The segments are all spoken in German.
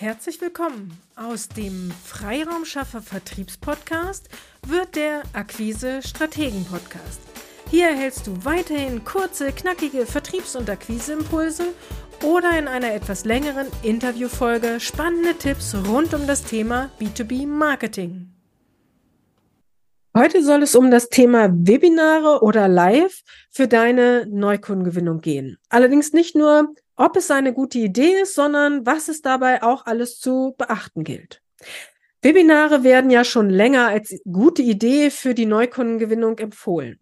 Herzlich willkommen. Aus dem Freiraumschaffer Vertriebspodcast wird der Akquise Strategen Podcast. Hier erhältst du weiterhin kurze, knackige Vertriebs- und Akquiseimpulse oder in einer etwas längeren Interviewfolge spannende Tipps rund um das Thema B2B Marketing. Heute soll es um das Thema Webinare oder Live für deine Neukundengewinnung gehen. Allerdings nicht nur ob es eine gute Idee ist, sondern was es dabei auch alles zu beachten gilt. Webinare werden ja schon länger als gute Idee für die Neukundengewinnung empfohlen.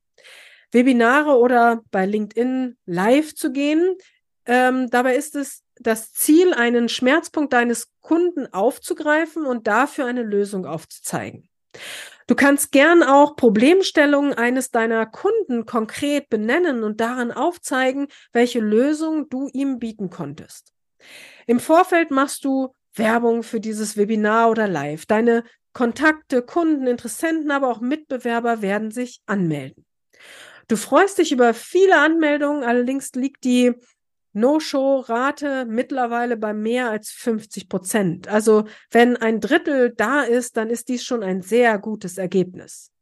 Webinare oder bei LinkedIn live zu gehen, ähm, dabei ist es das Ziel, einen Schmerzpunkt deines Kunden aufzugreifen und dafür eine Lösung aufzuzeigen. Du kannst gern auch Problemstellungen eines deiner Kunden konkret benennen und daran aufzeigen, welche Lösung du ihm bieten konntest. Im Vorfeld machst du Werbung für dieses Webinar oder Live. Deine Kontakte, Kunden, Interessenten, aber auch Mitbewerber werden sich anmelden. Du freust dich über viele Anmeldungen, allerdings liegt die No-Show-Rate mittlerweile bei mehr als 50 Prozent. Also wenn ein Drittel da ist, dann ist dies schon ein sehr gutes Ergebnis.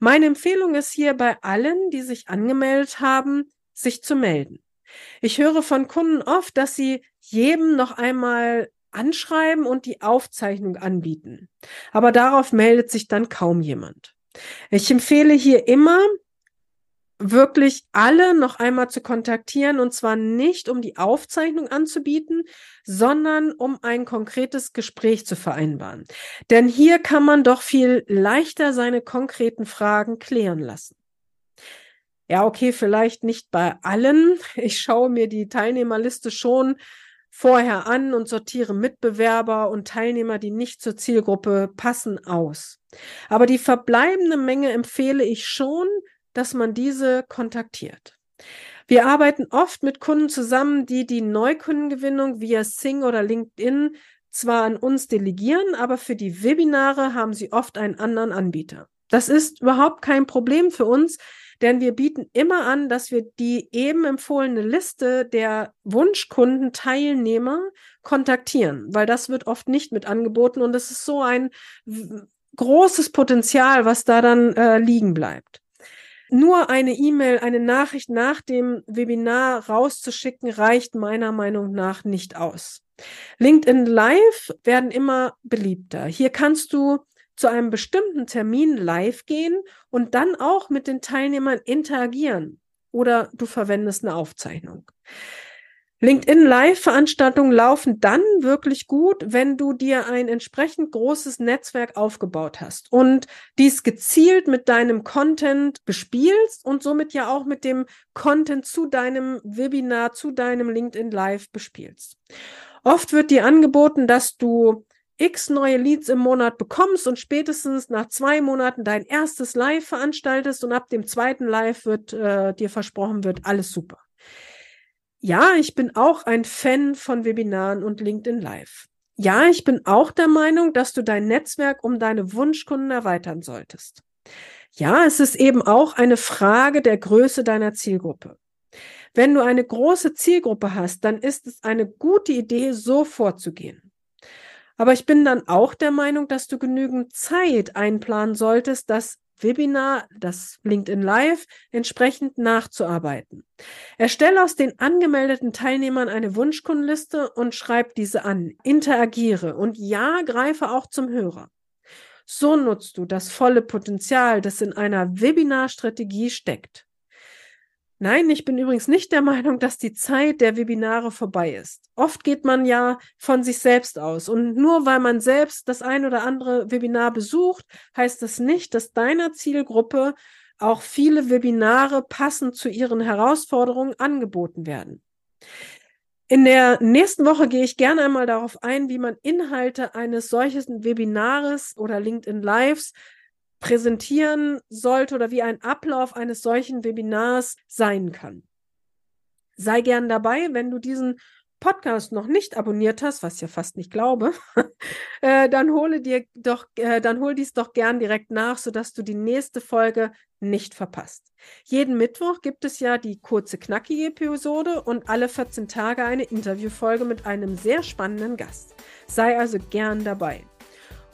Meine Empfehlung ist hier bei allen, die sich angemeldet haben, sich zu melden. Ich höre von Kunden oft, dass sie jedem noch einmal anschreiben und die Aufzeichnung anbieten. Aber darauf meldet sich dann kaum jemand. Ich empfehle hier immer, wirklich alle noch einmal zu kontaktieren und zwar nicht, um die Aufzeichnung anzubieten, sondern um ein konkretes Gespräch zu vereinbaren. Denn hier kann man doch viel leichter seine konkreten Fragen klären lassen. Ja, okay, vielleicht nicht bei allen. Ich schaue mir die Teilnehmerliste schon vorher an und sortiere Mitbewerber und Teilnehmer, die nicht zur Zielgruppe passen, aus. Aber die verbleibende Menge empfehle ich schon, dass man diese kontaktiert. Wir arbeiten oft mit Kunden zusammen, die die Neukundengewinnung via Sing oder LinkedIn zwar an uns delegieren, aber für die Webinare haben sie oft einen anderen Anbieter. Das ist überhaupt kein Problem für uns, denn wir bieten immer an, dass wir die eben empfohlene Liste der Wunschkunden Teilnehmer kontaktieren, weil das wird oft nicht mit angeboten und es ist so ein großes Potenzial, was da dann äh, liegen bleibt. Nur eine E-Mail, eine Nachricht nach dem Webinar rauszuschicken, reicht meiner Meinung nach nicht aus. LinkedIn Live werden immer beliebter. Hier kannst du zu einem bestimmten Termin live gehen und dann auch mit den Teilnehmern interagieren oder du verwendest eine Aufzeichnung. LinkedIn Live-Veranstaltungen laufen dann wirklich gut, wenn du dir ein entsprechend großes Netzwerk aufgebaut hast und dies gezielt mit deinem Content bespielst und somit ja auch mit dem Content zu deinem Webinar, zu deinem LinkedIn Live bespielst. Oft wird dir angeboten, dass du x neue Leads im Monat bekommst und spätestens nach zwei Monaten dein erstes Live veranstaltest und ab dem zweiten Live wird äh, dir versprochen wird, alles super ja, ich bin auch ein Fan von Webinaren und LinkedIn Live. Ja, ich bin auch der Meinung, dass du dein Netzwerk um deine Wunschkunden erweitern solltest. Ja, es ist eben auch eine Frage der Größe deiner Zielgruppe. Wenn du eine große Zielgruppe hast, dann ist es eine gute Idee, so vorzugehen. Aber ich bin dann auch der Meinung, dass du genügend Zeit einplanen solltest, das Webinar, das LinkedIn Live, entsprechend nachzuarbeiten. Erstelle aus den angemeldeten Teilnehmern eine Wunschkundenliste und schreib diese an. Interagiere und ja, greife auch zum Hörer. So nutzt du das volle Potenzial, das in einer Webinarstrategie steckt. Nein, ich bin übrigens nicht der Meinung, dass die Zeit der Webinare vorbei ist. Oft geht man ja von sich selbst aus. Und nur weil man selbst das ein oder andere Webinar besucht, heißt das nicht, dass deiner Zielgruppe auch viele Webinare passend zu ihren Herausforderungen angeboten werden. In der nächsten Woche gehe ich gerne einmal darauf ein, wie man Inhalte eines solchen Webinares oder LinkedIn Lives präsentieren sollte oder wie ein Ablauf eines solchen Webinars sein kann. Sei gern dabei, wenn du diesen Podcast noch nicht abonniert hast, was ich ja fast nicht glaube, äh, dann hole dir doch, äh, dann hol dies doch gern direkt nach, sodass du die nächste Folge nicht verpasst. Jeden Mittwoch gibt es ja die kurze, knackige Episode und alle 14 Tage eine Interviewfolge mit einem sehr spannenden Gast. Sei also gern dabei.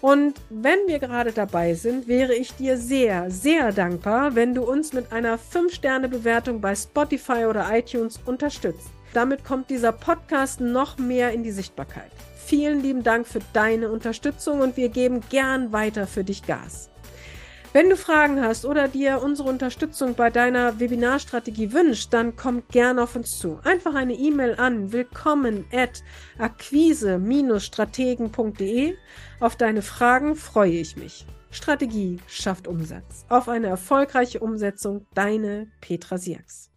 Und wenn wir gerade dabei sind, wäre ich dir sehr, sehr dankbar, wenn du uns mit einer 5-Sterne-Bewertung bei Spotify oder iTunes unterstützt. Damit kommt dieser Podcast noch mehr in die Sichtbarkeit. Vielen lieben Dank für deine Unterstützung und wir geben gern weiter für dich Gas. Wenn du Fragen hast oder dir unsere Unterstützung bei deiner Webinarstrategie wünscht, dann komm gern auf uns zu. Einfach eine E-Mail an willkommen at akquise-strategen.de. Auf deine Fragen freue ich mich. Strategie schafft Umsatz. Auf eine erfolgreiche Umsetzung, deine Petra Sierks.